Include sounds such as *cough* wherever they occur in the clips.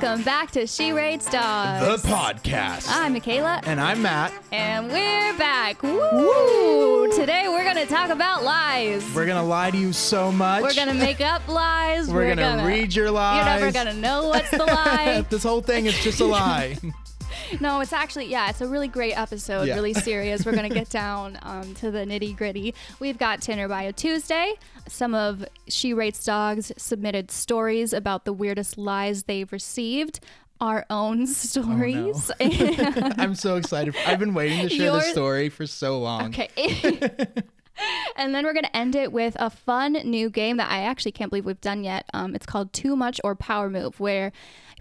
Welcome back to She Rates Dogs. The podcast. I'm Michaela, and I'm Matt. and we're back. Woo! Today we're gonna talk about lies. We're gonna lie to you so much. We're gonna make up lies. We're gonna read your lies. You're lies. never gonna know what's the lie. *laughs* this whole thing is just a lie. *laughs* *laughs* no, it's actually yeah, it's a really great episode. Yeah. Really serious. We're gonna get *laughs* down um, to the nitty gritty. We've got Tinder Bio Tuesday. Some of She Rates Dogs submitted stories about the weirdest lies they've received. Our own stories. *laughs* I'm so excited. I've been waiting to share this Yours- story for so long. Okay. and then we're going to end it with a fun new game that I actually can't believe we've done yet. Um, it's called Too Much or Power Move, where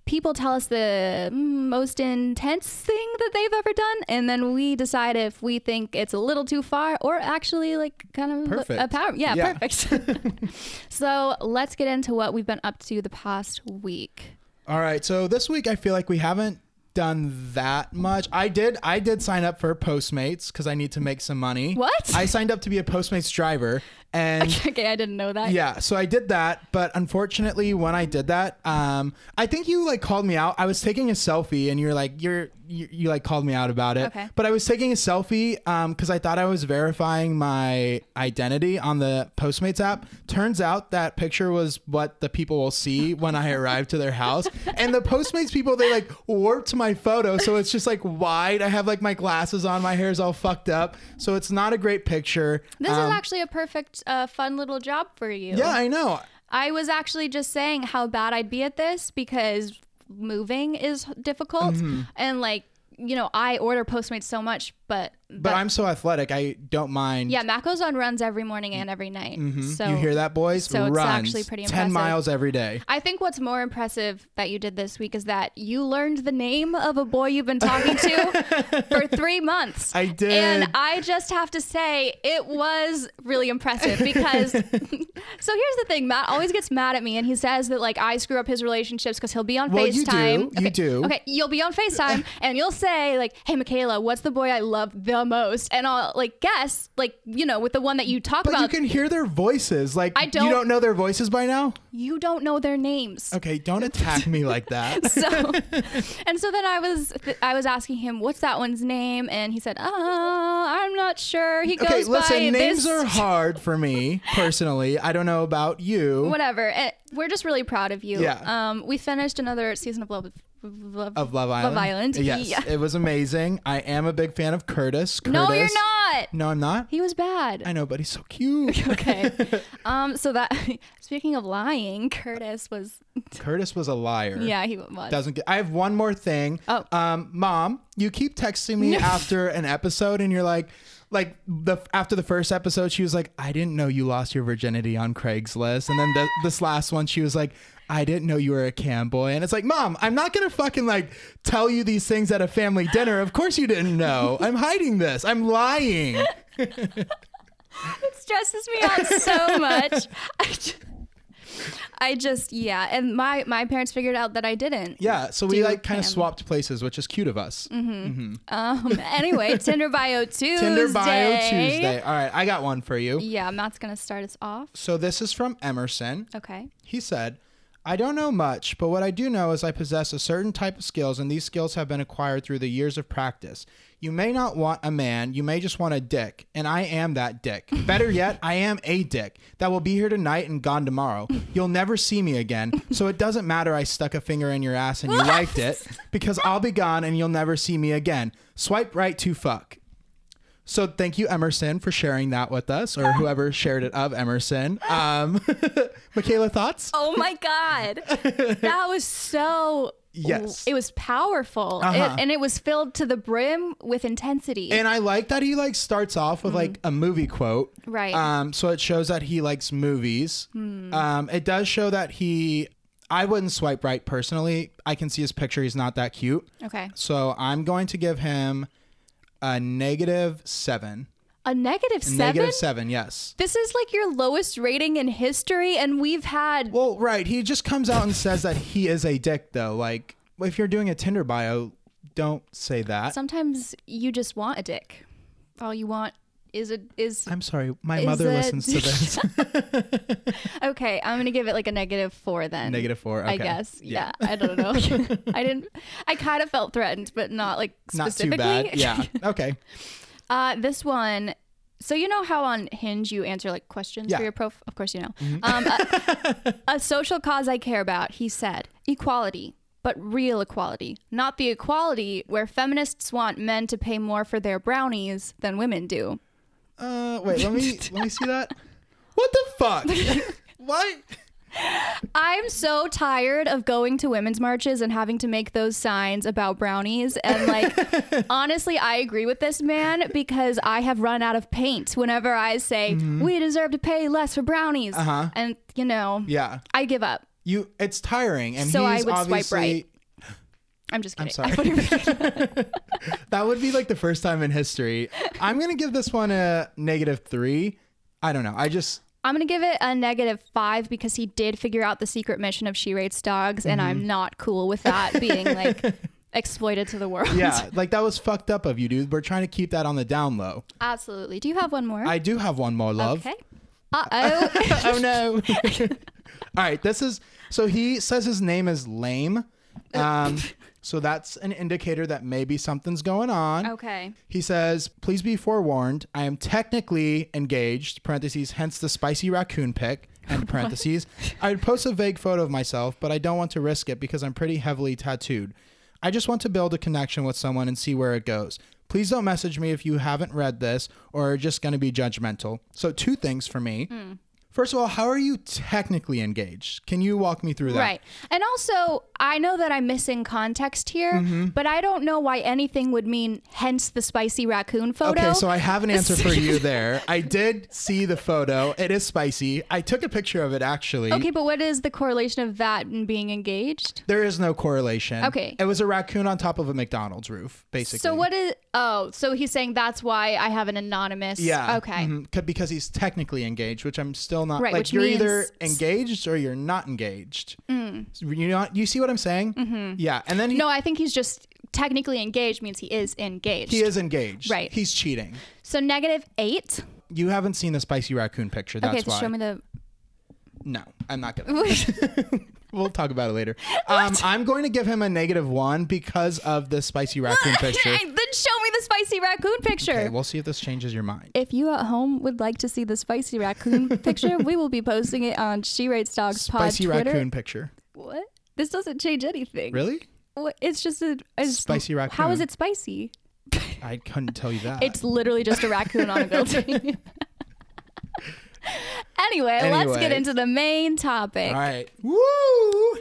people tell us the most intense thing that they've ever done, and then we decide if we think it's a little too far or actually like kind of a power. Yeah, Yeah. perfect. *laughs* so let's get into what we've been up to the past week. All right. So this week I feel like we haven't done that much. I did I did sign up for Postmates because I need to make some money. What? I signed up to be a Postmates driver and *laughs* okay, I didn't know that. Yeah, so I did that, but unfortunately, when I did that, um, I think you like called me out. I was taking a selfie, and you're like, you're you, you like called me out about it. Okay. But I was taking a selfie um because I thought I was verifying my identity on the Postmates app. Turns out that picture was what the people will see when I arrive to their house, and the Postmates people they like warped my photo, so it's just like wide. I have like my glasses on, my hair's all fucked up, so it's not a great picture. This Um, is actually a perfect, uh, fun little job for you. yeah, I know. I was actually just saying how bad I'd be at this because moving is difficult Mm-hmm. and like you know I order Postmates so much, but But I'm so athletic, I don't mind. yeah, Matt goes on runs every morning and every night. Mm-hmm. So you hear that, boys? so it's Runs actually pretty impressive. ten miles every day. I think what's more impressive that you did this week is that you learned the name of a boy you've been talking to *laughs* for three months. I did. And I just have to say, it was really impressive because. *laughs* so here's the thing Matt always gets mad at me and he says that, like, I screw up his relationships because he'll be on Well, you do. FaceTime. You okay. do. Okay. You'll be on FaceTime *laughs* and you'll say, like, hey, Michaela, what's the boy I love the most? And I'll, like, guess, like, you know, with the one that you talk But about, you can hear their voices. Like I don't- don't know their voices by now. you don't know their names. Okay, don't attack me like that. *laughs* so *laughs* and so then I was I was asking him what's that one's name and he said uh I'm not sure he goes Okay, listen. Names this are hard for me personally. I don't know about you. whatever and we're just really proud of you Yeah. um we finished another season of love love Of Love Island. Love Island. Yes, *laughs* Yeah. it was amazing. I am a big fan of Curtis. Curtis. no you're not No, I'm not. he was bad I know, but he's so cute. *laughs* okay *laughs* um so that speaking of lying Curtis was Curtis was a liar. yeah he was doesn't get. I have one more thing. Oh. um, mom, you keep texting me after an episode, and you're like, like the after the first episode, she was like, I didn't know you lost your virginity on Craigslist, and then the, this last one, she was like. I didn't know you were a cam boy. And it's like, Mom, I'm not going to fucking like tell you these things at a family dinner. Of course you didn't know. I'm hiding this. I'm lying. *laughs* it stresses me out so much I just, yeah and my my parents figured out that I didn't Yeah. So we like kind of swapped places, which is cute of us. mm-hmm Um. *laughs* Anyway, Tinder bio Tuesday. *laughs* Tinder bio Tuesday. All right. I got one for you. Yeah, Matt's gonna start us off. So this is from Emerson. Okay. He said, I don't know much, but what I do know is I possess a certain type of skills, and these skills have been acquired through the years of practice. You may not want a man, you may just want a dick, and I am that dick. *laughs* Better yet, I am a dick that will be here tonight and gone tomorrow. You'll never see me again, so it doesn't matter I stuck a finger in your ass and you liked it, *laughs* because I'll be gone and you'll never see me again. Swipe right to fuck. So thank you, Emerson, for sharing that with us, or whoever *laughs* shared it of Emerson. Um, *laughs* Michaela, thoughts? Oh my god, that was so. *laughs* Yes. It was powerful, Uh-huh. It- and it was filled to the brim with intensity. And I like that he like starts off with like a movie quote. Mm-hmm. Right. Um, so it shows that he likes movies. Um, it does show that he I wouldn't swipe right personally. I can see his picture, he's not that cute. okay. So I'm going to give him a negative seven. A seven. Negative seven, yes. This is like your lowest rating in history, and we've had. Well, right. He just comes out and says that he is a dick though. Like if you're doing a Tinder bio, don't say that. Sometimes you just want a dick. All you want is it is I'm sorry, my mother it- listens to this. *laughs* okay. I'm gonna give it like a negative four then. Negative four. Okay. I guess. Yeah. I don't know. *laughs* I didn't. I kind of felt threatened, but not like specifically. Not too bad. Yeah. *laughs* Okay. Uh, this one. So you know how on Hinge you answer like questions Yeah. for your profile? Of course you know. Mm-hmm. Um, a, a social cause I care about. He said equality, but real equality, not the equality where feminists want men to pay more for their brownies than women do. Uh, wait. Let me *laughs* let me see that. What the fuck? *laughs* what? I'm so tired of going to women's marches and having to make those signs about brownies. And like, *laughs* honestly, I agree with this man because I have run out of paint whenever I say we deserve to pay less for brownies. Mm-hmm. Uh-huh. And you know, Yeah. I give up. You. It's tiring, and So I he's would swipe obviously. right. I'm just kidding. I'm sorry. *laughs* *laughs* That would be like the first time in history. I'm gonna give this one a negative three. I don't know. I just I'm gonna give it a negative five because he did figure out the secret mission of she rates dogs, and Mm-hmm. I'm not cool with that being like *laughs* exploited to the world. yeah, like that was fucked up of you, dude. We're trying to keep that on the down low. absolutely. Do you have one more? I do have one more, love. Okay. Uh oh. oh no. All right, this is so he says his name is lame. Um so that's an indicator that maybe something's going on. okay. He says, "Please be forewarned. I am technically engaged." Parentheses. Hence the spicy raccoon pic. End *laughs* parentheses. I would post a vague photo of myself, but I don't want to risk it because I'm pretty heavily tattooed. I just want to build a connection with someone and see where it goes. Please don't message me if you haven't read this or are just going to be judgmental. So, two things for me. Hmm. First of all, how are you technically engaged? Can you walk me through that? Right. And also, I know that I'm missing context here, Mm-hmm. but I don't know why anything would mean hence the spicy raccoon photo. Okay, so I have an answer for *laughs* you there. I did see the photo. It is spicy. I took a picture of it actually. Okay, but what is the correlation of that and being engaged? There is no correlation. Okay. It was a raccoon on top of a McDonald's roof, basically. So what is Oh, so he's saying that's why I have an anonymous Yeah. Okay. mhm, Because he's technically engaged, which I'm still not. Right, like you're either means- Mm. engaged or you're not engaged. You know, you see what I'm saying? Mm-hmm. Yeah, and then he, No, I think he's just technically engaged means he is engaged. he is engaged. Right. He's cheating. So negative 8. You haven't seen the spicy raccoon picture. That's okay, so why. show me the No, I'm not gonna. *laughs* *laughs* we'll talk about it later. Um, I'm going to give him a negative one because of the spicy raccoon *laughs* picture. then show me the spicy raccoon picture. Okay, we'll see if this changes your mind. If you at home would like to see the spicy raccoon *laughs* picture, we will be posting it on She Rates Dogs Pod Spicy Twitter. raccoon picture. What? This doesn't change anything. Really? It's just a it's, Spicy raccoon. How is it spicy? I couldn't tell you that. It's literally just a raccoon on a building. *laughs* *laughs* anyway, let's get into the main topic. All right. Woo!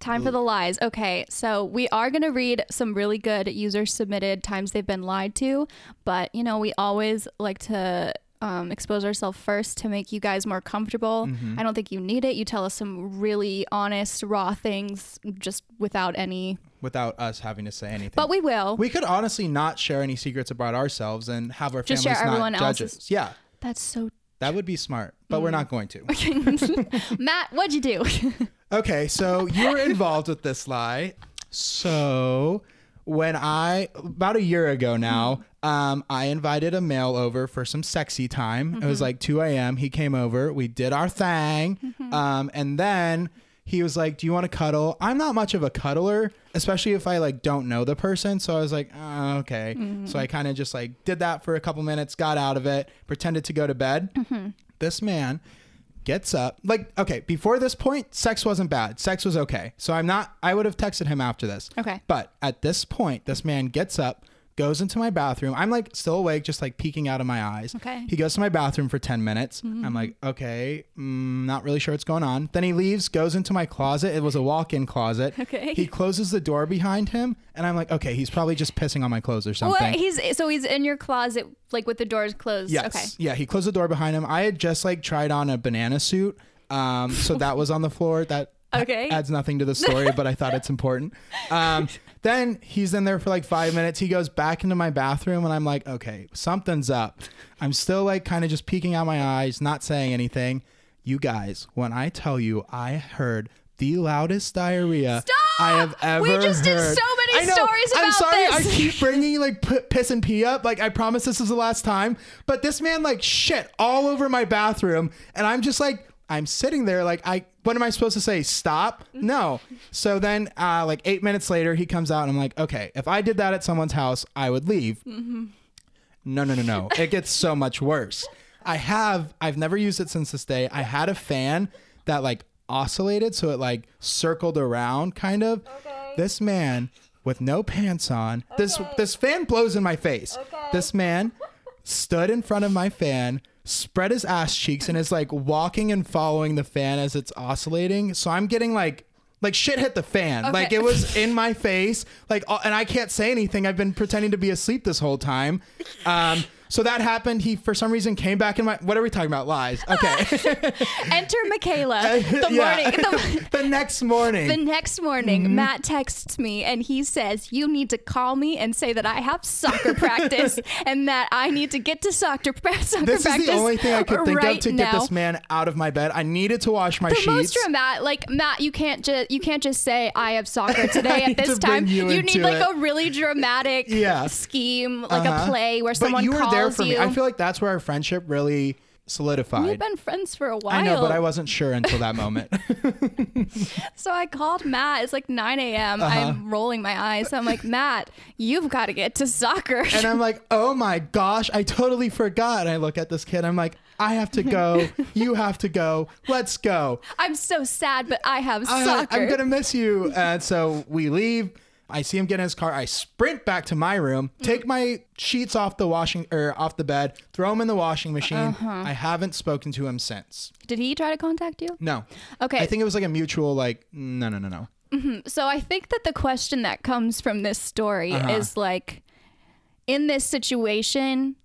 Time for the lies. Okay, so we are going to read some really good user submitted times they've been lied to, but you know, we always like to um, expose ourselves first to make you guys more comfortable. Mm-hmm. I don't think you need it. You tell us some really honest, raw things just without any, Without us having to say anything. but we will. we could honestly not share any secrets about ourselves and have our Just families share not judge us. Yeah, That's so. that would be smart, but Mm. we're not going to. *laughs* Matt, what'd you do? *laughs* Okay, so you were involved with this lie. So when I about a year ago now, um, I invited a male over for some sexy time. It was like 2 a.m. He came over. We did our thing, um, and then he was like, "Do you want to cuddle?" I'm not much of a cuddler, especially if I like don't know the person. So I was like, oh, "Okay." So I kind of just like did that for a couple minutes, got out of it, pretended to go to bed. This man gets up like okay before this point sex wasn't bad. Sex was okay. So i'm not i would have texted him after this. Okay. but at this point this man gets up goes into my bathroom i'm like still awake just like peeking out of my eyes Okay. he goes to my bathroom for 10 minutes i'm like okay mm, not really sure what's going on then he leaves goes into my closet it was a walk-in closet *laughs* Okay. he closes the door behind him and i'm like okay he's probably just pissing on my clothes or something what? He's so he's in your closet, like with the doors closed. Yes. Okay. Yeah, he closed the door behind him. I had just like tried on a banana suit. Um, so that was on the floor. That *laughs* Okay. adds nothing to the story, but I thought it's important. Um, *laughs* then he's in there for like five minutes. He goes back into my bathroom, and I'm like, okay, something's up. I'm still like kind of just peeking out my eyes, not saying anything. You guys, when I tell you, I heard the loudest diarrhea I have ever heard. we just heard. did so many many I know. stories about I'm sorry. this. I keep bringing like p- piss and pee up. Like I promise this is the last time. But this man like shit all over my bathroom, and I'm just like I'm sitting there like I. What am I supposed to say? Stop? No. So then, uh, like eight minutes later, he comes out, and I'm like, okay, if I did that at someone's house, I would leave. Mm-hmm. No, no, no, no. it gets so much worse. I have. I've never used it since this day. I had a fan that like oscillated, so it like circled around, kind of. Okay. This man with no pants on. This this fan blows in my face. Okay. This man *laughs* stood in front of my fan, spread his ass cheeks, and is like walking and following the fan as it's oscillating. So I'm getting like like shit hit the fan. Like it was *laughs* in my face. Like uh, and I can't say anything. I've been pretending to be asleep this whole time. Um so that happened. He for some reason came back in my what are we talking about? Lies. Okay. *laughs* Enter Michaela. *laughs* The Yeah. morning. The, *laughs* the next morning. the next morning, Mm-hmm. Matt texts me and he says, You need to call me and say that I have soccer practice and that I need to get to soccer, soccer this is the only thing I could think right of to now. get this man out of my bed. I needed to wash my the sheets. most dramatic, like Matt, you can't just you can't just say I have soccer today at this to time. you You, need like it. a really dramatic Yeah. scheme, like Uh-huh. a play where someone you calls there for you. me. I feel like that's where our friendship really solidified. We've been friends for a while. I know, but I wasn't sure until that moment. *laughs* *laughs* So I called Matt. It's like 9 a.m. Uh-huh. I'm rolling my eyes. I'm like, Matt, you've got to get to soccer. and I'm like, oh my gosh, I totally forgot. And I look at this kid. I'm like, I have to go. You have to go. Let's go. I'm so sad, but I have I, soccer. I'm gonna miss you. And so we leave. I see him get in his car. I sprint back to my room, take my sheets off the washing or off the bed, throw them in the washing machine. Uh-huh. I haven't spoken to him since. Did he try to contact you? No. Okay. I think it was like a mutual like no no no no. so I think that the question that comes from this story Uh-huh. is like, in this situation,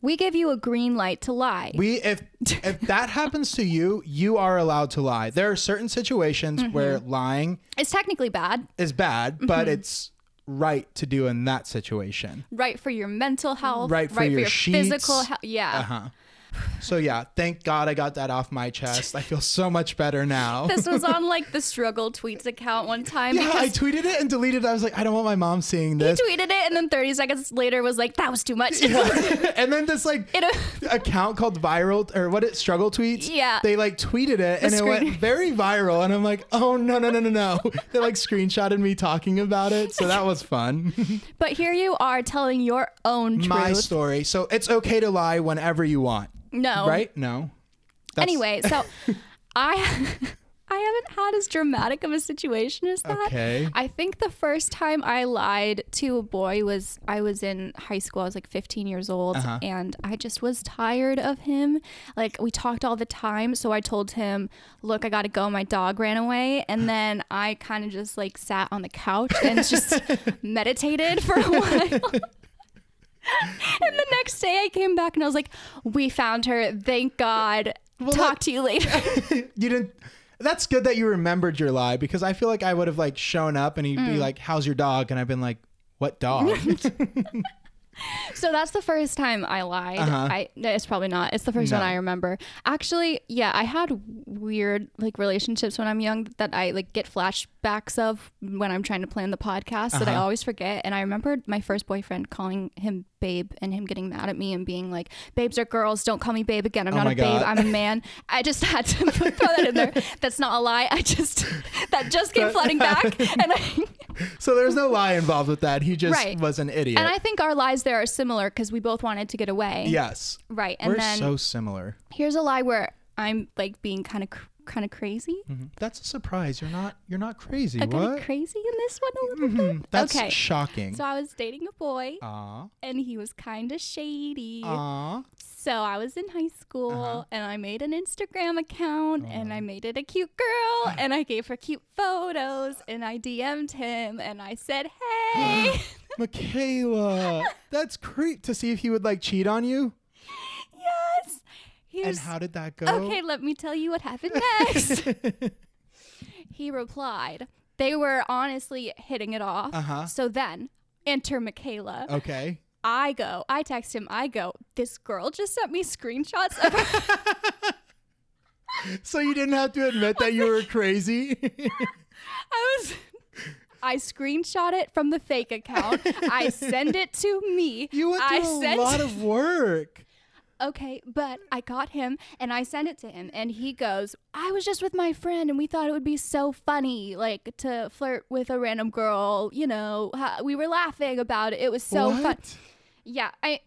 we give you a green light to lie. We if if *laughs* that happens to you, you are allowed to lie. There are certain situations Mm-hmm. where lying it's technically bad, is bad, but Mm-hmm. it's right to do in that situation. right for your mental health, Right for your physical health. Yeah. Uh-huh. So yeah, thank God I got that off my chest. I feel so much better now. This was on like the *laughs* struggle tweets account one time yeah, I tweeted it and deleted it. I was like, I don't want my mom seeing he this. tweeted it and then 30 seconds later was like, that was too much. *laughs* *laughs* and then this like It, uh, account called viral or what it struggle tweets. Yeah. They like tweeted it and it screen- went very viral. And I'm like, oh no no no no no. they like screenshotted me talking about it. So that was fun. but here you are telling your own truth. My story. So it's okay to lie whenever you want. No. Right? No. That's- Anyway, so *laughs* I *laughs* I haven't had as dramatic of a situation as that. Okay. I think the first time I lied to a boy was I was in high school. I was like 15 years old Uh-huh. and I just was tired of him. Like we talked all the time, so I told him, "Look, I got to go. My dog ran away." And *laughs* then I kind of just like sat on the couch and just meditated for a while. And the next day I came back and I was like, "We found her. Thank God." Well, Talk that- to you later. *laughs* you didn't that's good that you remembered your lie because I feel like I would have like shown up and he'd Mm. be like, How's your dog? And I've been like, What dog? *laughs* *laughs* So that's the first time I lied. Uh-huh. I it's probably not. It's the first one I remember. Actually, yeah, I had weird like relationships when I'm young that I like get flashbacks of when I'm trying to plan the podcast that I Uh-huh. always forget. And I remembered my first boyfriend calling him babe and him getting mad at me and being like, "Babes are girls. Don't call me babe again. I'm Oh not a babe. God. I'm a man." *laughs* I just had to put, *laughs* throw that in there. That's not a lie. I just that just came flooding back, and I. so there's no lie involved with that. He just Right. was an idiot. And I think our lies there are similar because we both wanted to get away. yes. Right. And We're then so similar. here's a lie where I'm like being kind of cr- kind of crazy. Mhm. That's a surprise. You're not you're not crazy. I got what? crazy in this one a little Mhm. bit. That's okay. shocking. So I was dating a boy Aw. and he was kind of shady. Aw. So I was in high school Uh-huh. and I made an Instagram account and I made it a cute girl *sighs* and I gave her cute photos and I DM'd him and I said, "Hey." *gasps* Michaela. *laughs* That's great to see if he would like cheat on you. Yes. He And how did that go? Okay, let me tell you what happened *laughs* next. *laughs* he replied, they were honestly hitting it off. Uh-huh. So then, enter Michaela. okay. I go, I text him, I go, this girl just sent me screenshots of her. *laughs* So you didn't have to admit that you were crazy. I was I screenshot it from the fake account. I send it to me. You went I through a sent lot of work. Okay, but I got him and I sent it to him and he goes, "I was just with my friend and we thought it would be so funny like to flirt with a random girl, you know. We were laughing about it. It was so fun." Yeah, I,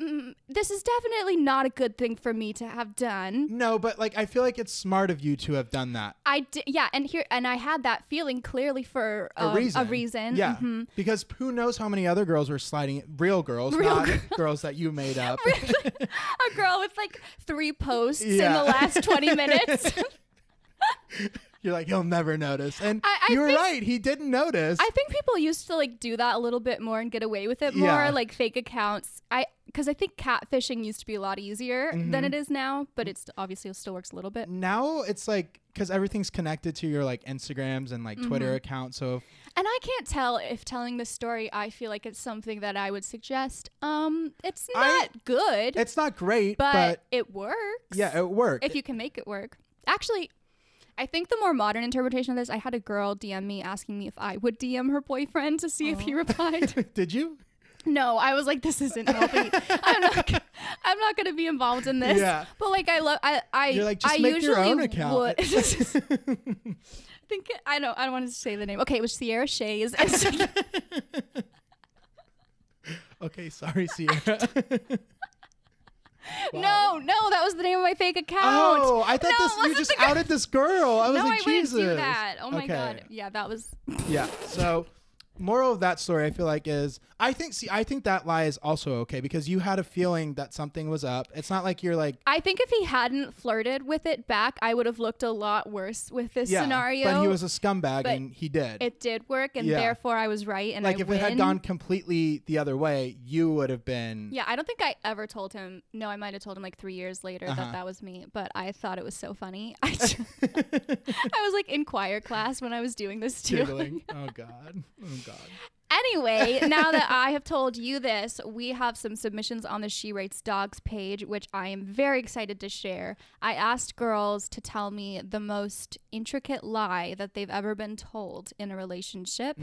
mm, this is definitely not a good thing for me to have done. No, but like I feel like it's smart of you to have done that. I did, yeah, and here and I had that feeling clearly for A um, reason. A reason. Yeah. mhm. Because who knows how many other girls were sliding real girls, Real not girls. *laughs* girls that you made up. *laughs* A girl with like three posts in the last twenty *laughs* minutes. You're like, he'll never notice. And I- I you were think- right, he didn't notice. I think people used to like do that a little bit more and get away with it more, Yeah. like fake accounts. I because I think catfishing used to be a lot easier Mm-hmm. than it is now, but it's obviously still works a little bit. now it's like because everything's connected to your like Instagrams and like Twitter Mm-hmm. account. So And I can't tell if telling this story, I feel like it's something that I would suggest. Um, it's I- not good, it's not great, but, but, it works. yeah, it works if you can make it work. Actually, I think the more modern interpretation of this, I had a girl DM me asking me if I would DM her boyfriend to see if he replied. *laughs* Did you? no, I was like, this isn't helping. *laughs* I'm not. I'm not going to be involved in this. Yeah. But like, I love. I. I. You're like, just I make your own account. Would. *laughs* I think I don't. I don't want to say the name. Okay, it was Sierra Shays. Okay, sorry, Sierra. No, no, that was the name of my fake account. Oh, I thought No, this you just outed this girl. I was no, like, I Jesus. wouldn't do that. Oh my Okay. god. Yeah, that was. Yeah. So, moral of that story, I feel like is I think see I think that lie is also okay because you had a feeling that something was up. It's not like you're like I think if he hadn't flirted with it back, I would have looked a lot worse with this yeah, scenario. but he was a scumbag but and he did. it did work, and Yeah. therefore I was right, and like I if win. it had gone completely the other way, you would have been. Yeah, I don't think I ever told him. No, I might have told him like three years later Uh-huh. that that was me, but I thought it was so funny. *laughs* I, just- I was like in choir class when I was doing this too. *laughs* Oh God. Oh God. Anyway, now that *laughs* I have told you this, we have some submissions on the She Rates Dogs page, which I am very excited to share. I asked girls to tell me the most intricate lie that they've ever been told in a relationship,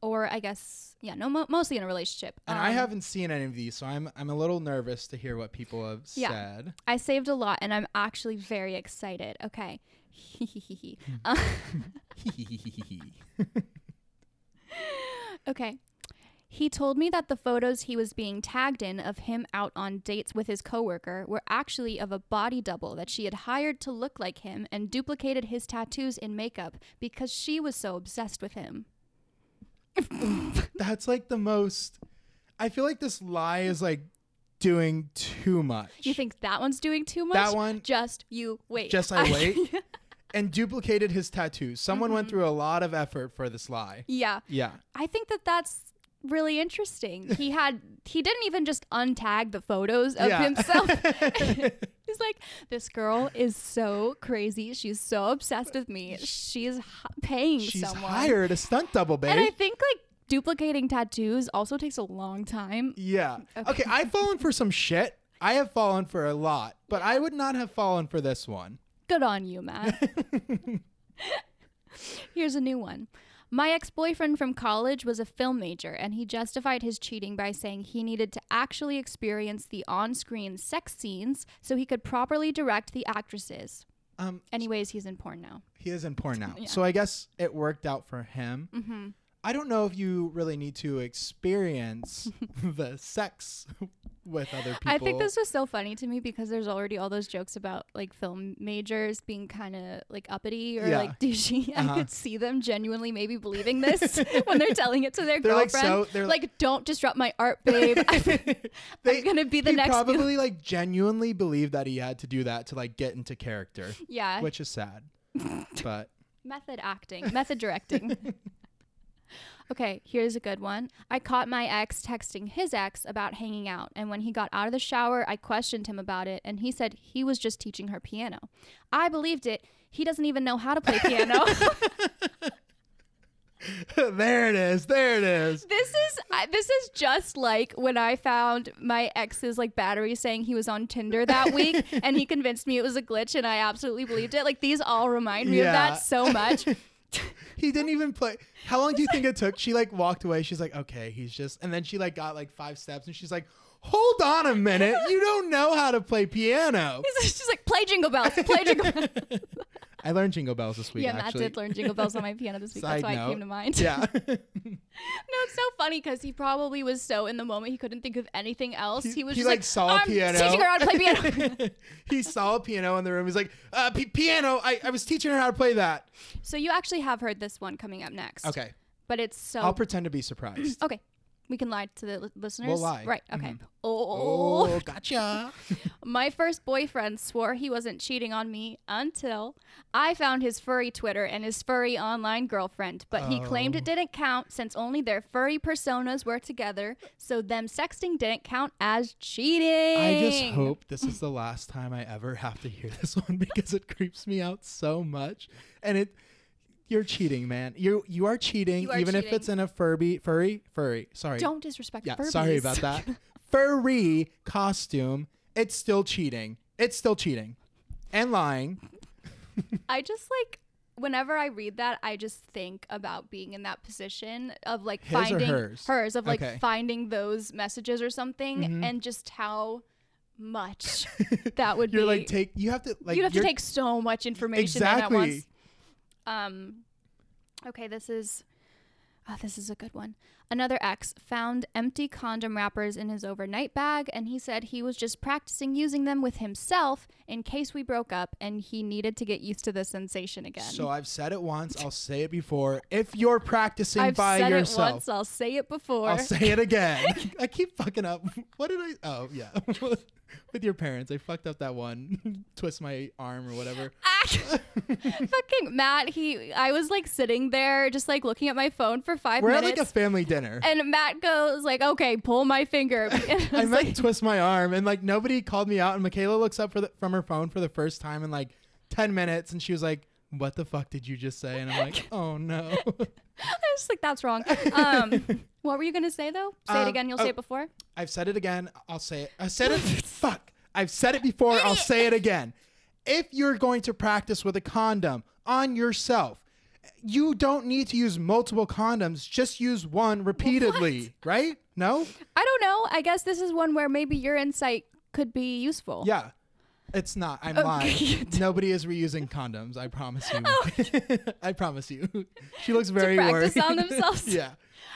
or I guess, yeah, no, mo- mostly in a relationship. And I Um, haven't seen any of these, so I'm I'm a little nervous to hear what people have Yeah. said. I saved a lot, and I'm actually very excited. Okay. *laughs* *laughs* Okay. He told me that the photos he was being tagged in of him out on dates with his coworker were actually of a body double that she had hired to look like him and duplicated his tattoos in makeup because she was so obsessed with him. That's like the most. I feel like this lie is like doing too much. You think that one's doing too much? That one- Just you wait. Just I wait. *laughs* and duplicated his tattoos. Someone went Mm-hmm. through a lot of effort for this lie. yeah. Yeah. I think that that's really interesting. He *laughs* had he didn't even just untag the photos of Yeah. himself. *laughs* *laughs* He's like, this girl is so crazy. She's so obsessed with me. She's h- paying She's someone. hired a stunt double, babe. And I think like duplicating tattoos also takes a long time. yeah. Okay. Okay. I've fallen for some shit. I have fallen for a lot, but I would not have fallen for this one. Good on you, Matt. *laughs* Here's a new one. My ex boyfriend from college was a film major, and he justified his cheating by saying he needed to actually experience the on screen sex scenes so he could properly direct the actresses. Um, Anyways, he's in porn now. he is in porn now, *laughs* Yeah. so I guess it worked out for him. Mm-hmm. I don't know if you really need to experience *laughs* the sex with other people. I think this was so funny to me because there's already all those jokes about like film majors being kind of like uppity or Yeah. like *laughs* douchey. Uh-huh. I could see them genuinely maybe believing this *laughs* when they're telling it to their They're, like, girlfriend. so- they're like, don't disrupt my art, babe. I'm, They- I'm gonna be the he next. probably like genuinely believed that he had to do that to like get into character, yeah, which is sad. but method acting, method directing. Okay, here's a good one. I caught my ex texting his ex about hanging out, and when he got out of the shower, I questioned him about it, and he said he was just teaching her piano. I believed it. He doesn't even know how to play piano. *laughs* *laughs* there it is. There it is. this is I this is just like when I found my ex's like battery saying he was on Tinder that week, *laughs* and he convinced me it was a glitch, and I absolutely believed it. Like these all remind me of that so much. *laughs* he didn't even play. How long do you think it took? She like walked away. She's like, okay, he's just, and then she like got like five steps, and she's like, hold on a minute, you don't know how to play piano. *laughs* She's like, play Jingle Bells, play Jingle *laughs* Bells. I learned Jingle Bells this week. yeah, Matt actually. did learn Jingle Bells on my piano this week. *laughs* Side That's why note. it came to mind. Yeah, *laughs* No, it's so funny because he probably was so in the moment he couldn't think of anything else. He, was he just like, like, saw a I'm piano. teaching her how to play piano. *laughs* he saw a piano in the room. He's like, uh, p- piano. I, I was teaching her how to play that. so you actually have heard this one coming up next. Okay, But it's so I'll pretend to be surprised. okay. We can lie to the li- listeners. We'll lie. Right. Okay. Mhm. Oh. Oh, gotcha. *laughs* My first boyfriend swore he wasn't cheating on me until I found his furry Twitter and his furry online girlfriend. But he claimed it Oh. didn't count since only their furry personas were together, so them sexting didn't count as cheating. I just hope this is the last time I ever have to hear this *laughs* one because it creeps me out so much. And it you're cheating, man. You you are cheating You are even if it's in a furby furry furry. Sorry. Don't disrespect yeah, Furbies. sorry about that. *laughs* furry costume. It's still cheating. It's still cheating. And lying. *laughs* I just like whenever I read that, I just think about being in that position of like His finding hers? of like Okay. finding those messages or something, Mhm. and just how much *laughs* that would You're be. like take you have to like You'd have to take so much information in at Exactly. Um, okay, this is. Oh, this is a good one. Another ex found empty condom wrappers in his overnight bag, and he said he was just practicing using them with himself in case we broke up, and he needed to get used to the sensation again. So I've said it once, I'll say it before. If you're practicing I've by said yourself, it once. I'll say it before. I'll say it again. *laughs* I keep fucking up. What did I? Oh yeah, *laughs* with your parents, I fucked up that one. *laughs* Twist my arm or whatever. *laughs* Fucking Matt. He. I was like sitting there, just like looking at my phone for 5 We're at minutes. like a family dinner. and Matt goes like, "Okay, pull my finger." *laughs* I meant like, twist my arm, and like nobody called me out. And Michaela looks up for the, from her phone for the first time in like ten minutes, and she was like, "What the fuck did you just say?" And I'm like, *laughs* "Oh no." *laughs* I was like, "That's wrong." *laughs* Um, what were you gonna say though? Say it Um, again. You'll oh. say it before. I've said it again. I'll say it. I said it. fuck. I've said it before. I'll say it again. If you're going to practice with a condom on yourself, you don't need to use multiple condoms. Just use one repeatedly, right? No? I don't know. I guess this is one where maybe your insight could be useful. Yeah. It's not. I'm Okay. lying. *laughs* Nobody is reusing condoms. I promise you. *laughs* I promise you. She looks very To practice worried. on *laughs* themselves. yeah.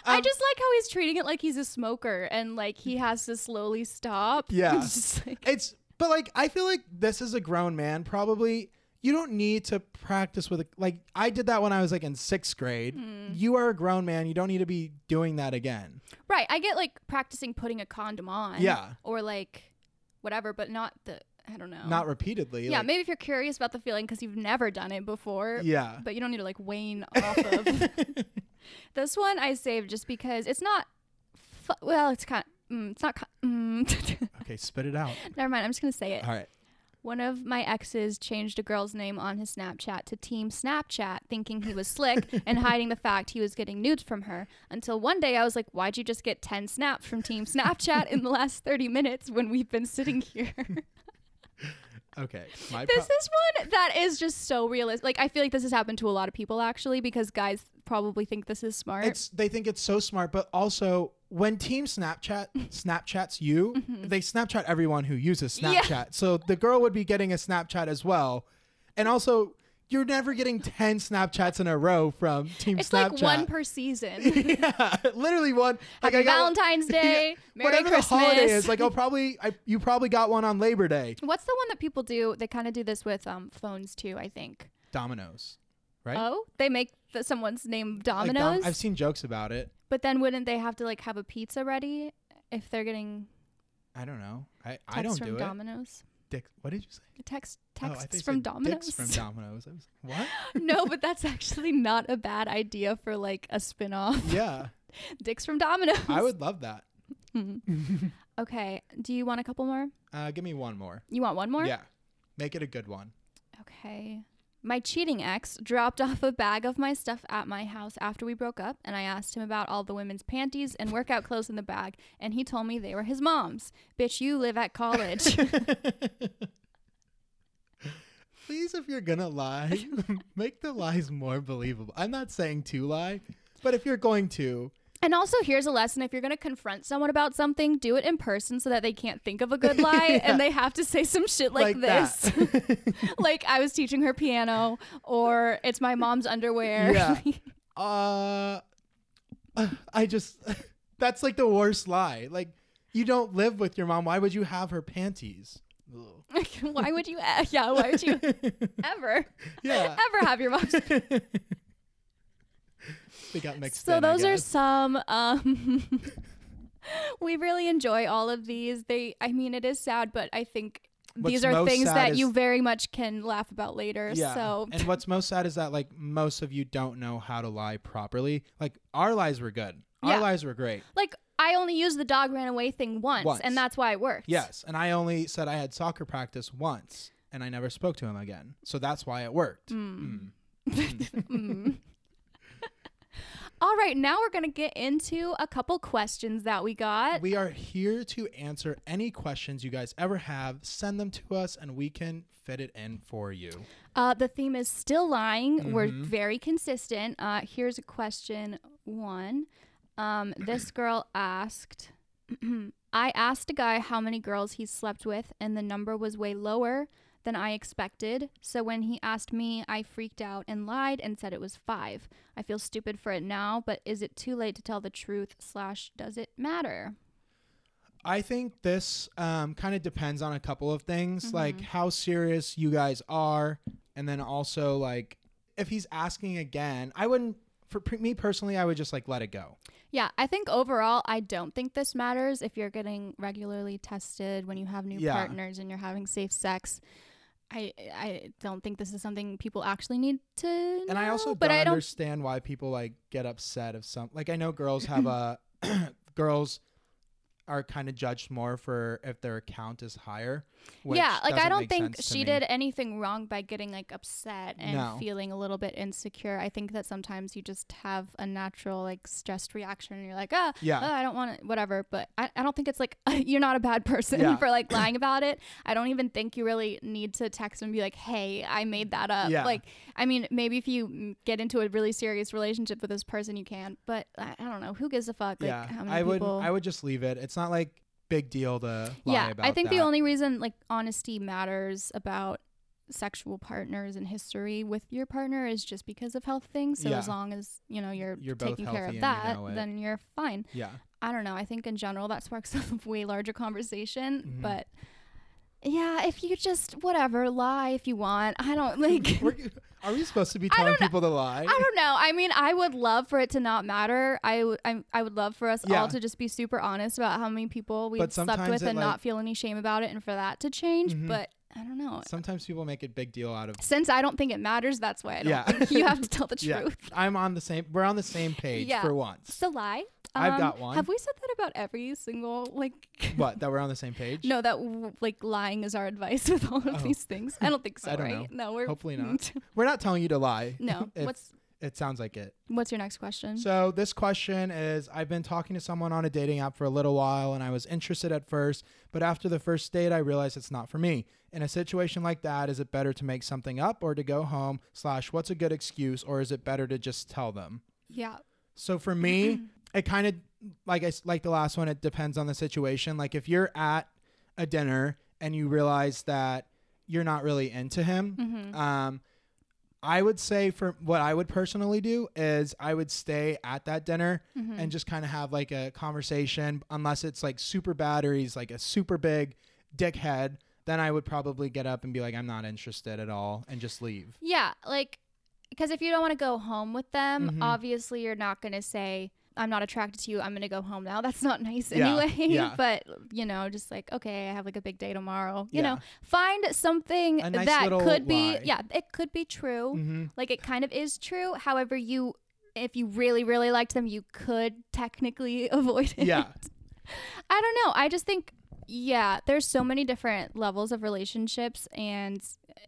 I Um, just like how he's treating it like he's a smoker and like he has to slowly stop. Yeah. It's just like, It's but like I feel like this is a grown man probably. You don't need to practice with a like I did that when I was like in 6th grade. Hmm. You are a grown man. You don't need to be doing that again. right. I get like practicing putting a condom on. Yeah. Or like whatever, but not the. I don't know. Not repeatedly. Yeah, like- maybe if you're curious about the feeling because you've never done it before. Yeah. But you don't need to like wane *laughs* off of. *laughs* this one I saved just because it's not. Fu- well, it's kind of. Mm, it's not. Mm. *laughs* okay, spit it out. Never mind. I'm just gonna say it. All right. One of my exes changed a girl's name on his Snapchat to Team Snapchat, thinking he was slick and hiding the fact he was getting nudes from her. Until one day I was like, Why'd you just get 10 snaps from Team Snapchat in the last 30 minutes when we've been sitting here? Okay. My this pro- is one that is just so realistic. Like, I feel like this has happened to a lot of people actually because guys probably think this is smart. it's they think it's so smart, but also when Team Snapchat Snapchats you, they Snapchat everyone who uses Mm-hmm. Yeah. Snapchat. So the girl would be getting a Snapchat as well, and also you're never getting ten Snapchats in a row from Team it's Snapchat. like one per season. *laughs* yeah, literally one. Like Happy got Valentine's *laughs* Day, Merry whatever Christmas. the holiday is. Like I'll *laughs* probably I, you probably got one on Labor Day. What's the one that people do? They kind of do this with um, phones too, I think. Domino's, right? Oh, they make the, someone's name Like Dom- I've seen jokes about it. but then wouldn't they have to like have a pizza ready if they're getting I don't know. I, I don't from do it. Domino's? Dick, what did you say? Text Oh, texts you from Domino's. Dicks from *laughs* Domino's. I was like, what? no, but that's actually not a bad idea for like a spin-off. Yeah, *laughs* Dicks from Domino's. I would love that. *laughs* Okay. Do you want a couple more? Uh, give me one more. You want one more? Yeah, make it a good one. Okay. My cheating ex dropped *laughs* off a bag of my stuff at my house after we broke up, and I asked him about all the women's panties and workout clothes in the bag, and he told me they were his mom's. Bitch, you live at college. *laughs* Please if you're gonna lie, *laughs* make the lies more believable. I'm not saying to lie, but if you're going to, And also, here's a lesson: if you're going to confront someone about something, do it in person so that they can't think of a good *laughs* lie Yeah. and they have to say some shit like, this. *laughs* *laughs* like I was teaching her piano, or it's my mom's underwear. Yeah. uh, *sighs* I just that's like the worst lie. Like you don't live with your mom. Why would you have her panties? Why would you? Yeah, why would you ever, yeah. ever have your mom's? They got mixed. So in, those are some. Um, *laughs* we really enjoy all of these. They, I mean, it is sad, but I think. What's These are things that you very much can laugh about later. Yeah. So and what's most sad is that like most of you don't know how to lie properly. Like our lies were good. Our Yeah. lies were great. like I only used the dog ran away thing once, Once. and that's why it worked. Yes, and I only said I had soccer practice once, and I never spoke to him again. So that's why it worked. Mm. Mm. *laughs* All right, now we're gonna get into a couple questions that we got. We are here to answer any questions you guys ever have. Send them to us, and we can fit it in for you. Uh, the theme is still lying. We're Mhm. very consistent. Uh, here's a question one. Um, this *clears throat* girl asked, *clears throat* I asked a guy how many girls he slept with, and the number was way lower than I expected. So when he asked me, I freaked out and lied and said it was five. I feel stupid for it now, but is it too late to tell the truth? Slash, does it matter? I think this um, kind of depends on a couple of things, Mm-hmm. like how serious you guys are, and then also like if he's asking again. I wouldn't. For pre- me personally, I would just like let it go. Yeah, I think overall, I don't think this matters if you're getting regularly tested when you have new Yeah. partners and you're having safe sex. I I don't think this is something people actually need to. And I also but don't I don't. understand why people like get upset if some like I know girls have a *coughs* *coughs* girls are kind of judged more for if their account is higher. which Yeah, like I don't think she did anything wrong by getting like upset and No. feeling a little bit insecure. I think that sometimes you just have a natural like stressed reaction and you're like, ah, Yeah. oh, I don't want it, whatever. But I, I don't think it's like *laughs* you're not a bad person Yeah. *laughs* for like lying about it. I don't even think you really need to text and be like, hey, I made that up. Yeah. Like, I mean, maybe if you mm, get into a really serious relationship with this person, you can. But I, I don't know. Who gives a fuck? Like, yeah, how many I would? I would just leave it. It's not like big deal to lie yeah, about I think the only reason like honesty matters about sexual partners and history with your partner is just because of health things. So Yeah. as long as you know you're, You're taking care of and you that, know then you're fine. yeah. I don't know. I think in general that sparks *laughs* a way larger conversation, Mhm. but. Yeah, if you just whatever lie if you want. I don't *laughs* like are we supposed to be telling people to lie? I don't know. I mean, I would love for it to not matter. I would I, I would love for us Yeah. all to just be super honest about how many people we've slept with and like- not feel any shame about it and for that to change, Mhm. but I don't know. Sometimes people make a big deal out of. Since I don't think it matters, that's why I don't Yeah. think *laughs* you have to *laughs* tell the Yeah, truth. I'm on the same. We're on the same page Yeah. for once. So lie. I've Um, got one. Have we said that about every single like? *laughs* What? That we're on the same page? No, that w- like lying is our advice with all of Oh. these things. I don't think *laughs* so, I don't right? No, we're Hopefully *laughs* not. We're not telling you to lie. no. What's it sounds like it. what's your next question? So this question is I've been talking to someone on a dating app for a little while and I was interested at first, but after the first date I realized it's not for me. In a situation like that, is it better to make something up or to go home slash what's a good excuse or is it better to just tell them? yeah. So for me, *clears throat* it kind of like I like the last one. It depends on the situation. Like if you're at a dinner and you realize that you're not really into him, Mm-hmm. um, I would say for what I would personally do is I would stay at that dinner Mm-hmm. and just kind of have like a conversation. Unless it's like super bad or he's like a super big dickhead, then I would probably get up and be like, I'm not interested at all, and just leave. Yeah, like because if you don't want to go home with them, Mhm. obviously you're not going to say I'm not attracted to you. I'm going to go home now. *laughs* That's not nice Yeah, anyway. yeah. *laughs* but, you know, just like okay, I have like a big day tomorrow. You Yeah. know, find something nice that could be lie. yeah, it could be true. Mm-hmm. Like it kind of is true. However, you if you really really liked them, you could technically *laughs* avoid it. Yeah. I don't know. I just think, yeah, there's so many different levels of relationships, and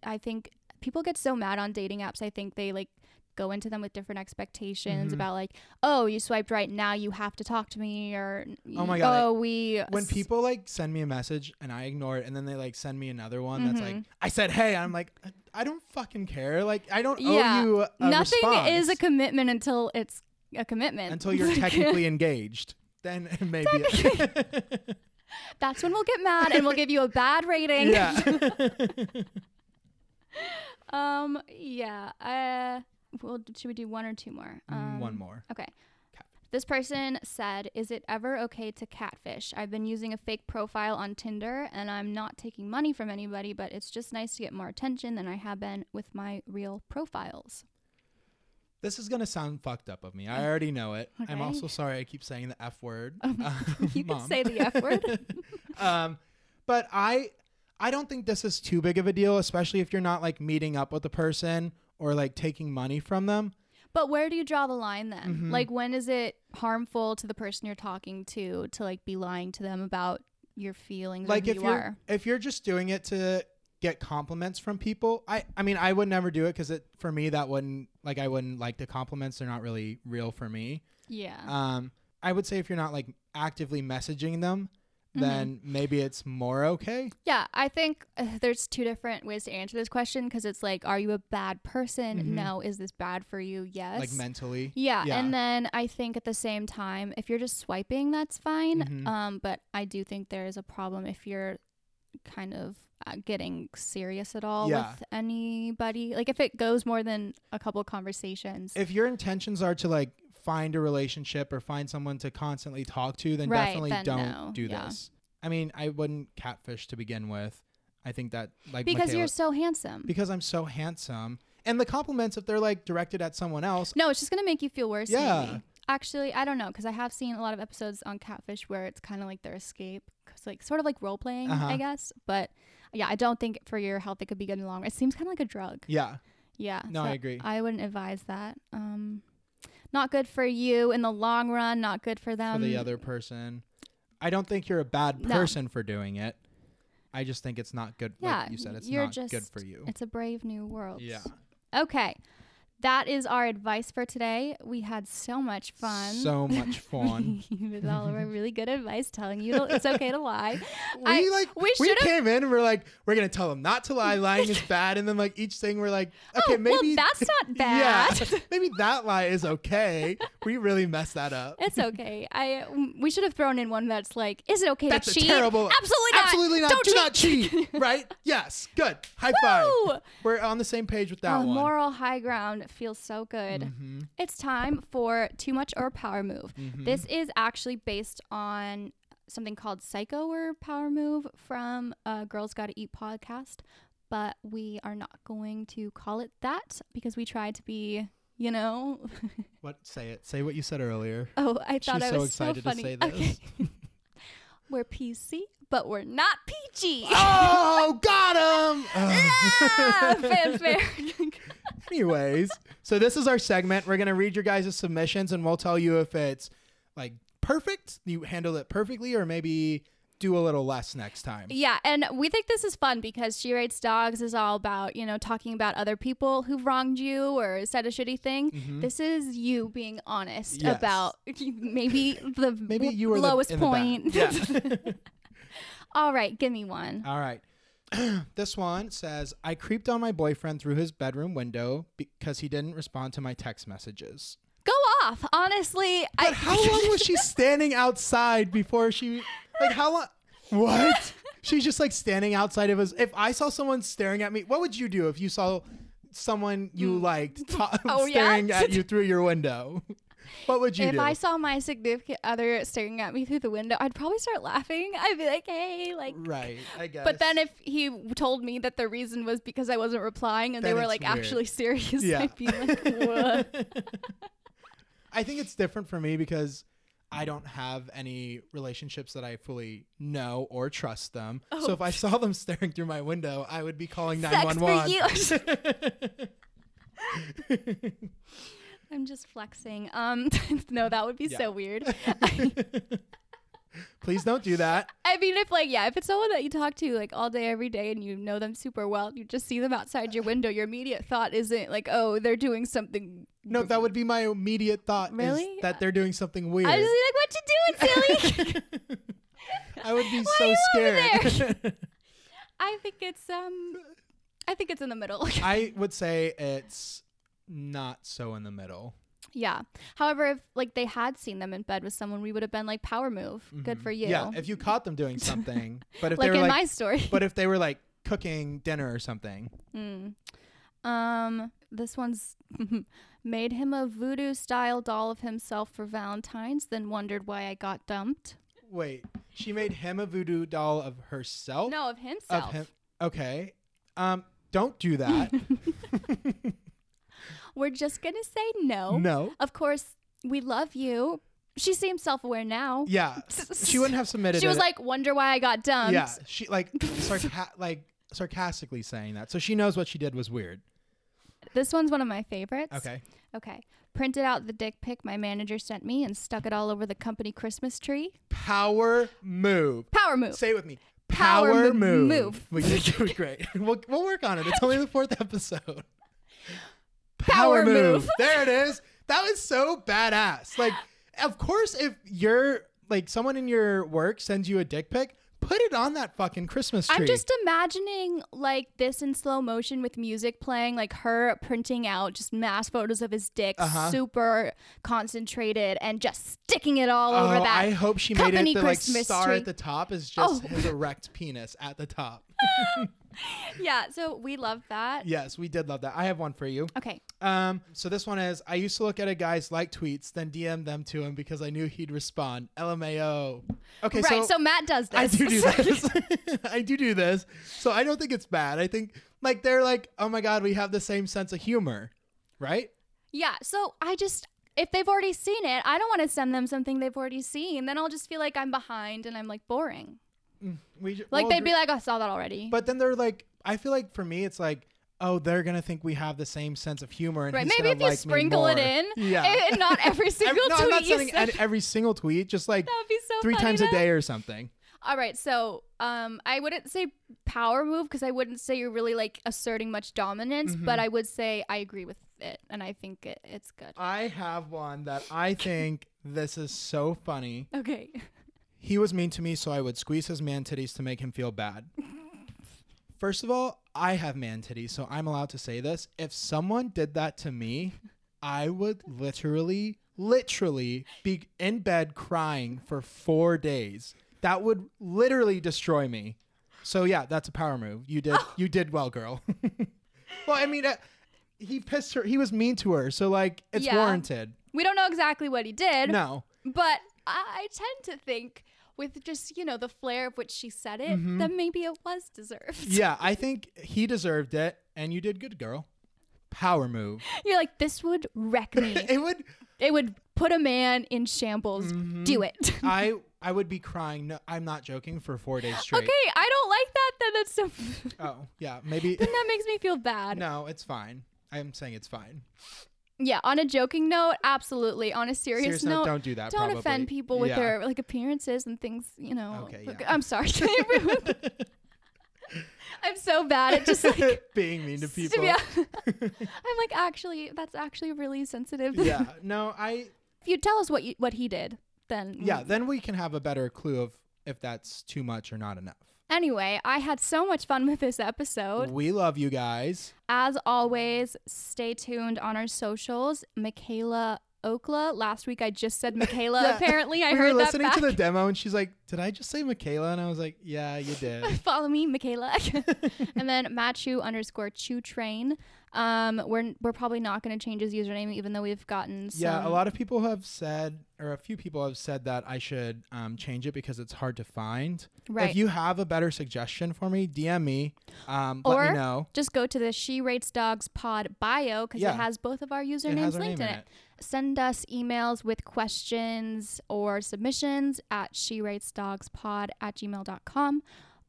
I think people get so mad on dating apps. I think they like go into them with different expectations Mhm. about like, oh, you swiped right now, you have to talk to me, or Oh my God, oh, we when people like send me a message and I ignore it, and then they like send me another one that's like, Mhm. I said hey, I'm like, I, don't fucking care. Like I don't Yeah. owe you a Nothing response is a commitment until it's a commitment. until you're *laughs* technically *laughs* engaged. Then *laughs* maybe. it- That's when we'll get mad and we'll give you a bad rating. yeah. Um. Yeah. Uh. Well, should we do one or two more? Um, One more. Okay. This person said, "Is it ever okay to catfish? I've been using a fake profile on Tinder, and I'm not taking money from anybody, but it's just nice to get more attention than I have been with my real profiles." This is gonna sound fucked up of me. I already know it. I'm also sorry I keep saying the f word. Um, *laughs* Um, you *laughs* can say the F word. *laughs* um, but I I don't think this is too big of a deal, especially if you're not like meeting up with the person or like taking money from them. But where do you draw the line then? Mhm. Like when is it harmful to the person you're talking to to like be lying to them about your feelings Like if you you're are? if you're just doing it to get compliments from people, I I mean I would never do it because it for me that wouldn't like I wouldn't like the compliments. They're not really real for me. Yeah. Um, I would say if you're not like actively messaging them, Mm-hmm. then maybe it's more okay. yeah, I think uh, there's two different ways to answer this question because it's like, are you a bad person? Mhm. No. Is this bad for you? Yes. Like mentally. Yeah, Yeah. and then I think at the same time, if you're just swiping, that's fine. Mhm. Um, but I do think there is a problem if you're kind of uh, getting serious at all Yeah. with anybody. Like if it goes more than a couple conversations. If your intentions are to like find a relationship or find someone to constantly talk to, then Right, definitely then don't no. do Yeah. this. I mean, I wouldn't catfish to begin with. I think that like because Michaela- you're so handsome. because I'm so handsome. And the compliments, if they're like directed at someone else, no, it's just gonna make you feel worse. Yeah. maybe. Actually, I don't know because I have seen a lot of episodes on Catfish where it's kind of like their escape, cause like sort of like role playing, Uh-huh. I guess. But yeah, I don't think for your health it could be good in the long run. It seems kind of like a drug. yeah, Yeah. No, I agree. I wouldn't advise that. Um, not good for you in the long run. Not good for them. for the other person. I don't think you're a bad No. person for doing it. I just think it's not good. Yeah, like you said, it's not good for you. It's a brave new world. Yeah. Okay. That is our advice for today. We had so much fun. So much *laughs* fun. With all of our really good advice telling you it's okay to lie. *laughs* we I- like we we, came in and we're like we're gonna tell them not to lie. *laughs* Lying is bad, and then like each thing we're like, oh, okay, oh, maybe well, that's not bad. yeah, maybe that lie is okay. We really messed that up. it's okay. I mm, we should have thrown in one that's like, is it okay That's to cheat? terrible. Absolutely not. Absolutely not. Don't Do not cheat. Right? Yes. Good. High five. Woo! We're on the same page with that Oh, one. moral high ground feels so good. Mhm. It's time for Too Much or Power Move. Mhm. This is actually based on something called Psycho or Power Move from uh, Girls Gotta Eat podcast, but we are not going to call it that because we try to be, you know. *laughs* What? Say it. Say what you said earlier. oh, I thought She's I so was excited so to funny. say *laughs* this. Okay. *laughs* we're PC, but we're not peachy. Oh, *laughs* got him. ah, *laughs* fanfare. Anyways, so this is our segment. We're gonna read your guys' submissions, and we'll tell you if it's like perfect, you handle it perfectly, or maybe do a little less next time. Yeah, and we think this is fun because She Rates Dogs is all about, you know, talking about other people who've wronged you or said a shitty thing. Mhm. This is you being honest Yes. about *laughs* maybe the Maybe you were lowest the point. Yeah. All right, give me one. All right. *clears throat* this one says I creeped on my boyfriend through his bedroom window because he didn't respond to my text messages. Go off. Honestly, But I how long was she standing outside before she like how long what? *laughs* She's just like standing outside of his if I saw someone staring at me, what would you do if you saw someone you hmm. liked ta- *laughs* Oh, yeah? staring at you through your window? What would you if do? If I saw my significant other staring at me through the window, I'd probably start laughing. I'd be like, "Hey, like right, I guess. *laughs* But then if he told me that the reason was because I wasn't replying and Then they were like weird. actually *laughs* serious, Yeah. I'd be like, what? *laughs* I think it's different for me because I don't have any relationships that I fully know or trust them. So Oh. if I oh. saw them staring through my window, I would be calling Sex for 911. I'm just flexing. Um, *laughs* no, that would be Yeah. so weird. *laughs* Please don't do that. *laughs* I mean, if like, yeah, if it's someone that you talk to like all day, every day, and you know them super well, you just see them outside your window, your immediate thought isn't like, oh, they're doing something. No, that would be my immediate thought. is Really? that they're doing something weird. I just be like, what you doing, silly? I would be Why so are you over scared. I think it's um. I think it's in the middle. I would say it's not so in the middle. yeah. However, if like they had seen them in bed with someone, we would have been like power move. Good for you. Mm-hmm. Yeah, if you caught them doing *laughs* something, but if like they in were my like, story. but if they were like cooking dinner or something, Mm. Um, this one's *laughs* made him a voodoo style doll of himself for Valentine's, then wondered why I got dumped. wait, she made him a voodoo doll of herself. No, of himself. of him. Okay, um, don't do that. *laughs* We're just gonna say no. no. Of course, we love you. She seems self aware now. Yeah, *laughs* she wouldn't have submitted. She was it. like, wonder why I got dumped. yeah, she like *laughs* sarca- like sarcastically saying that, so she knows what she did was weird. This one's one of my favorites. Okay. Okay. Printed out the dick pic my manager sent me and stuck it all over the company Christmas tree. Power move. Power move. Say it with me. Power Power, move. move. We did great. *laughs* We'll, we'll work on it. It's only the fourth episode. Power move. *laughs* there it is. That was so badass. Like, of course, if you're like someone in your work sends you a dick pic, put it on that fucking Christmas tree. I'm just imagining like this in slow motion with music playing, like her printing out just mass photos of his dick, Uh-huh. super concentrated, and just sticking it all Oh, over that. I hope she made it the like star tree. at the top is just Oh. his erect penis at the top. *laughs* yeah, so we love that. yes, we did love that. I have one for you. Okay. Um, so this one is I used to look at a guy's like tweets, then DM them to him because I knew he'd respond. LMAO. Okay, right, so, so, Matt does this. I do do *laughs* this. *laughs* I do do this. So I don't think it's bad. I think like they're like, oh my god, we have the same sense of humor, right? yeah, so I just if they've already seen it, I don't want to send them something they've already seen. Then I'll just feel like I'm behind and I'm like boring. We ju- Like we'll they'd be like, I saw that already. but then they're like, I feel like for me, it's like. Oh, they're gonna think we have the same sense of humor, and right, maybe if you like sprinkle it in, *laughs* Yeah. and not every single no, tweet I'm not you sending send. every single tweet, just like so three times a day or something. All right, so um, I wouldn't say power move because I wouldn't say you're really like asserting much dominance, but Mm-hmm. I would say I agree with it, and I think it, it's good. I have one that I *coughs* think this is so funny. Okay. He was mean to me, so I would squeeze his man titties to make him feel bad. *laughs* First of all, I have man titties, so I'm allowed to say this. If someone did that to me, I would literally, literally be in bed crying for four days. That would literally destroy me. So yeah, that's a power move. You did, *gasps* you did well, girl. *laughs* well, I mean, uh, he pissed her. He was mean to her, so like it's Yeah. warranted. We don't know exactly what he did, No. but I, I tend to think with just you know the flair of which she said it Mm-hmm. that maybe it was deserved. Yeah, *laughs* I think he deserved it, and you did good, girl. Power move. You're like this would wreck me. *laughs* It would. it would put a man in shambles. Mm-hmm. Do it. *laughs* I I would be crying. No, I'm not joking for four days straight. okay, I don't like that. Then that's so. Oh yeah, maybe. then that makes me feel bad. no, it's fine. I'm saying it's fine. Yeah, on a joking note, absolutely. On a serious, Serious note, note, don't do that, Don't probably. offend people with Yeah. their like appearances and things. You know. Okay, yeah. I'm sorry. *laughs* *laughs* I'm so bad at just like. *laughs* Being mean to people. Yeah. I'm like actually that's actually really sensitive. yeah. No, I. if you tell us what you, what he did, then Yeah. Then we can have a better clue of if that's too much or not enough. Anyway, I had so much fun with this episode. We love you guys. As always, stay tuned on our socials. Michaela Okla. Last week I just said *laughs* Michaela. Yeah. Apparently, I we heard were that listening back. to the demo, and she's like, "Did I just say Michaela?" And I was like, "Yeah, you *laughs* did." Follow me, Michaela. *laughs* and then Machu underscore Chew Train. Um, we're we're probably not going to change his username, even though we've gotten some. Yeah, a lot of people have said, or a few people have said that I should um, change it because it's hard to find. Right. If you have a better suggestion for me, DM me. Um, let me know. Just go to the She Rates Dogs Pod bio because Yeah. it has both of our usernames linked name in in it. Send us emails with questions or submissions at she rates dogs pod at gmail.com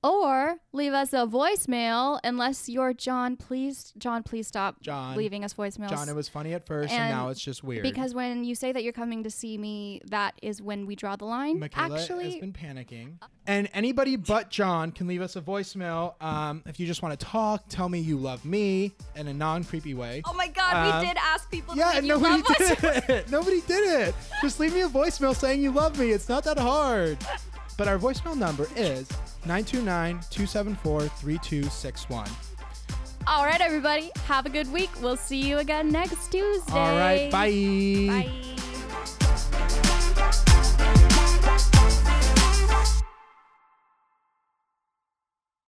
or leave us a voicemail unless you're John. Please, John, please stop John. leaving us voicemails. John, it was funny at first, and, And now it's just weird. because when you say that you're coming to see me, that is when we draw the line. Michaela Actually, has been panicking. And anybody but John can leave us a voicemail um, if you just want to talk, tell me you love me in a non creepy way. oh my God, Um, we did ask people. Yeah, to and leave you nobody love us. did it. *laughs* Nobody did it. Just leave me a voicemail saying you love me. It's not that hard. But our voicemail number is 929 274 3261. All right, everybody. Have a good week. We'll see you again next Tuesday. All right. Bye. Bye.